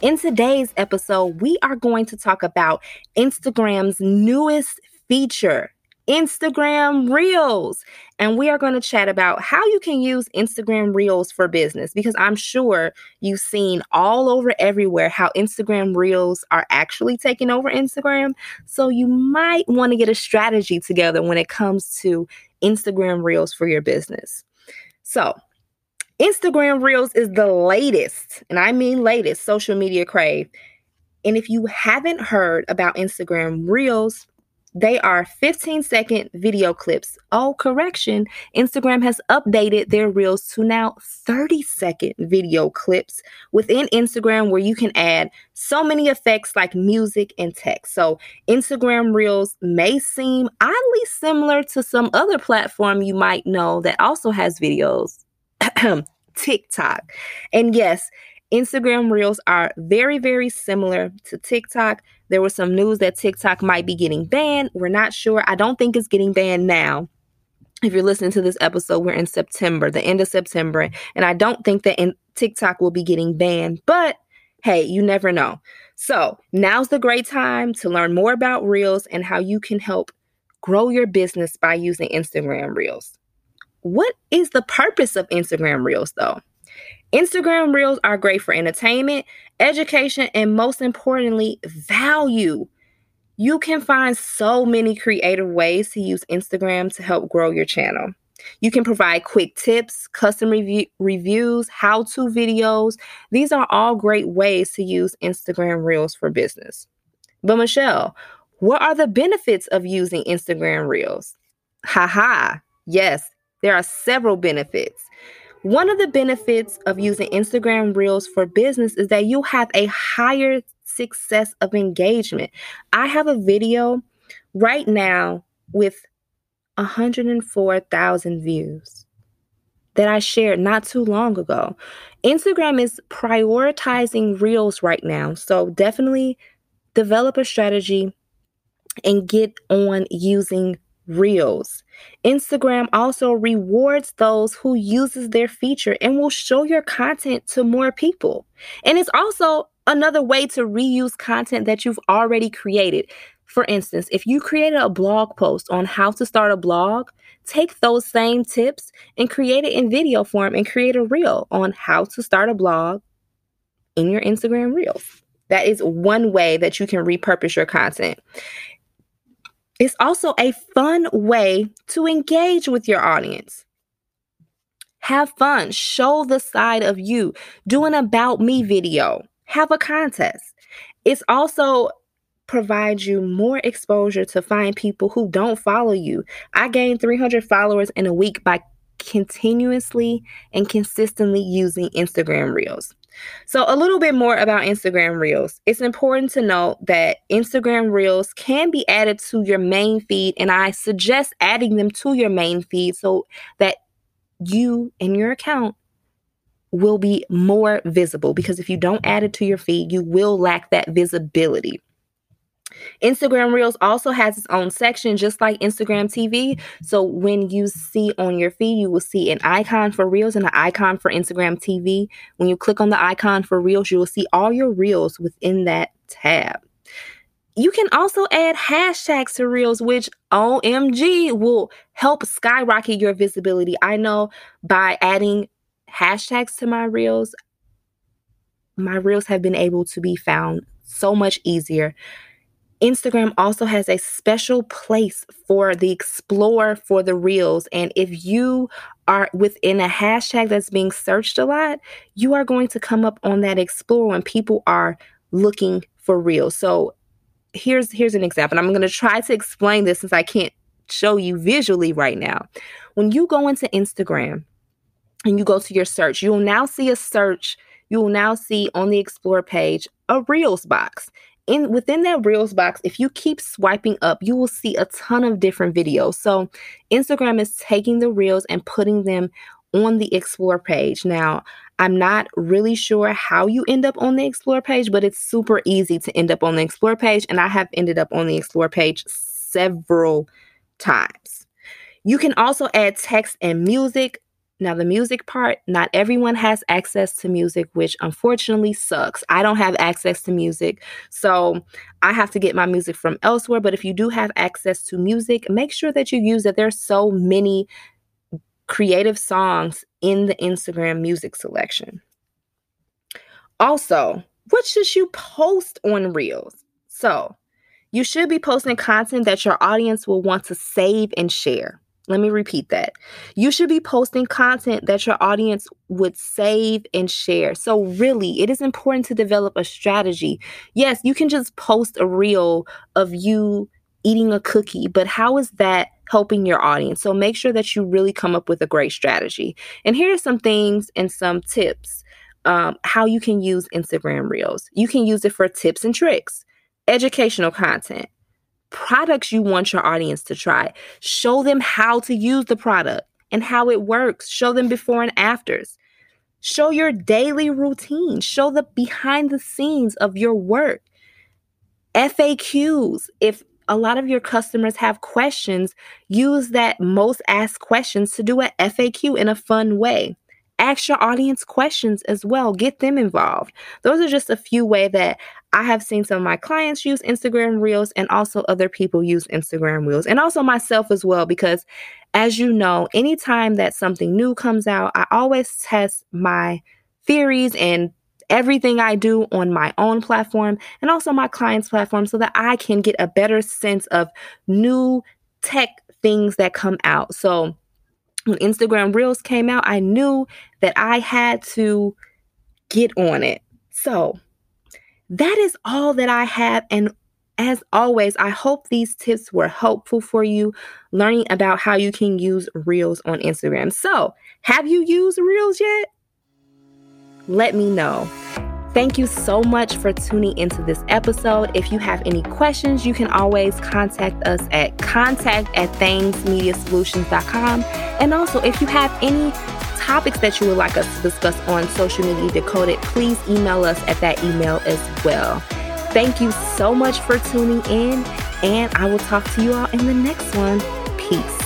In today's episode, we are going to talk about Instagram's newest feature, Instagram Reels. And we are going to chat about how you can use Instagram Reels for business because I'm sure you've seen all over everywhere how Instagram Reels are actually taking over Instagram. So you might want to get a strategy together when it comes to Instagram Reels for your business. So, Instagram Reels is the latest, and I mean latest, social media crave. And if you haven't heard about Instagram Reels, they are 15 second video clips. Oh, correction. Instagram has updated their Reels to now 30 second video clips within Instagram where you can add so many effects like music and text. So, Instagram Reels may seem oddly similar to some other platform you might know that also has videos TikTok. And yes, Instagram Reels are very, very similar to TikTok. There was some news that TikTok might be getting banned. We're not sure. I don't think it's getting banned now. If you're listening to this episode, we're in September, the end of September, and I don't think that in TikTok will be getting banned, but hey, you never know. So, now's the great time to learn more about Reels and how you can help grow your business by using Instagram Reels. What is the purpose of Instagram Reels, though? Instagram Reels are great for entertainment, education, and most importantly, value. You can find so many creative ways to use Instagram to help grow your channel. You can provide quick tips, custom review- reviews, how to videos. These are all great ways to use Instagram Reels for business. But, Michelle, what are the benefits of using Instagram Reels? Haha, yes, there are several benefits. One of the benefits of using Instagram Reels for business is that you have a higher success of engagement. I have a video right now with 104,000 views that I shared not too long ago. Instagram is prioritizing Reels right now. So definitely develop a strategy and get on using Reels. Instagram also rewards those who uses their feature and will show your content to more people. And it's also another way to reuse content that you've already created. For instance, if you created a blog post on how to start a blog, take those same tips and create it in video form and create a reel on how to start a blog in your Instagram Reels. That is one way that you can repurpose your content. It's also a fun way to engage with your audience. Have fun, show the side of you, do an about me video, have a contest. It's also provides you more exposure to find people who don't follow you. I gained 300 followers in a week by continuously and consistently using Instagram Reels. So, a little bit more about Instagram Reels. It's important to note that Instagram Reels can be added to your main feed, and I suggest adding them to your main feed so that you and your account will be more visible. Because if you don't add it to your feed, you will lack that visibility. Instagram Reels also has its own section, just like Instagram TV. So when you see on your feed, you will see an icon for Reels and an icon for Instagram TV. When you click on the icon for Reels, you will see all your Reels within that tab. You can also add hashtags to Reels, which OMG will help skyrocket your visibility. I know by adding hashtags to my Reels, my Reels have been able to be found so much easier Instagram also has a special place for the explore for the reels. And if you are within a hashtag that's being searched a lot, you are going to come up on that explore when people are looking for reels. So here's here's an example. I'm going to try to explain this since I can't show you visually right now. When you go into Instagram and you go to your search, you will now see a search. You will now see on the explore page a reels box. In within that Reels box, if you keep swiping up, you will see a ton of different videos. So Instagram is taking the Reels and putting them on the explore page. Now, I'm not really sure how you end up on the explore page, but it's super easy to end up on the explore page. And I have ended up on the explore page several times. You can also add text and music. Now, the music part, not everyone has access to music, which unfortunately sucks. I don't have access to music, so I have to get my music from elsewhere. But if you do have access to music, make sure that you use it. There's so many creative songs in the Instagram music selection. Also, what should you post on Reels? So, you should be posting content that your audience will want to save and share. Let me repeat that. You should be posting content that your audience would save and share. So, really, it is important to develop a strategy. Yes, you can just post a reel of you eating a cookie, but how is that helping your audience? So, make sure that you really come up with a great strategy. And here are some things and some tips um, how you can use Instagram Reels. You can use it for tips and tricks educational content, products you want your audience to try. Show them how to use the product and how it works. Show them before and afters. Show your daily routine. Show the behind the scenes of your work. FAQs. If a lot of your customers have questions, use that most asked questions to do an FAQ in a fun way. Ask your audience questions as well. Get them involved. Those are just a few ways that I have seen some of my clients use Instagram Reels and also other people use Instagram Reels and also myself as well because as you know, anytime that something new comes out, I always test my theories and everything I do on my own platform and also my clients' platform so that I can get a better sense of new tech things that come out. So when Instagram Reels came out, I knew that I had to get on it. So that is all that I have. And as always, I hope these tips were helpful for you learning about how you can use Reels on Instagram. So, have you used Reels yet? Let me know. Thank you so much for tuning into this episode. If you have any questions, you can always contact us at contact at thamesmediasolutions.com. And also, if you have any topics that you would like us to discuss on Social Media Decoded, please email us at that email as well. Thank you so much for tuning in, and I will talk to you all in the next one. Peace.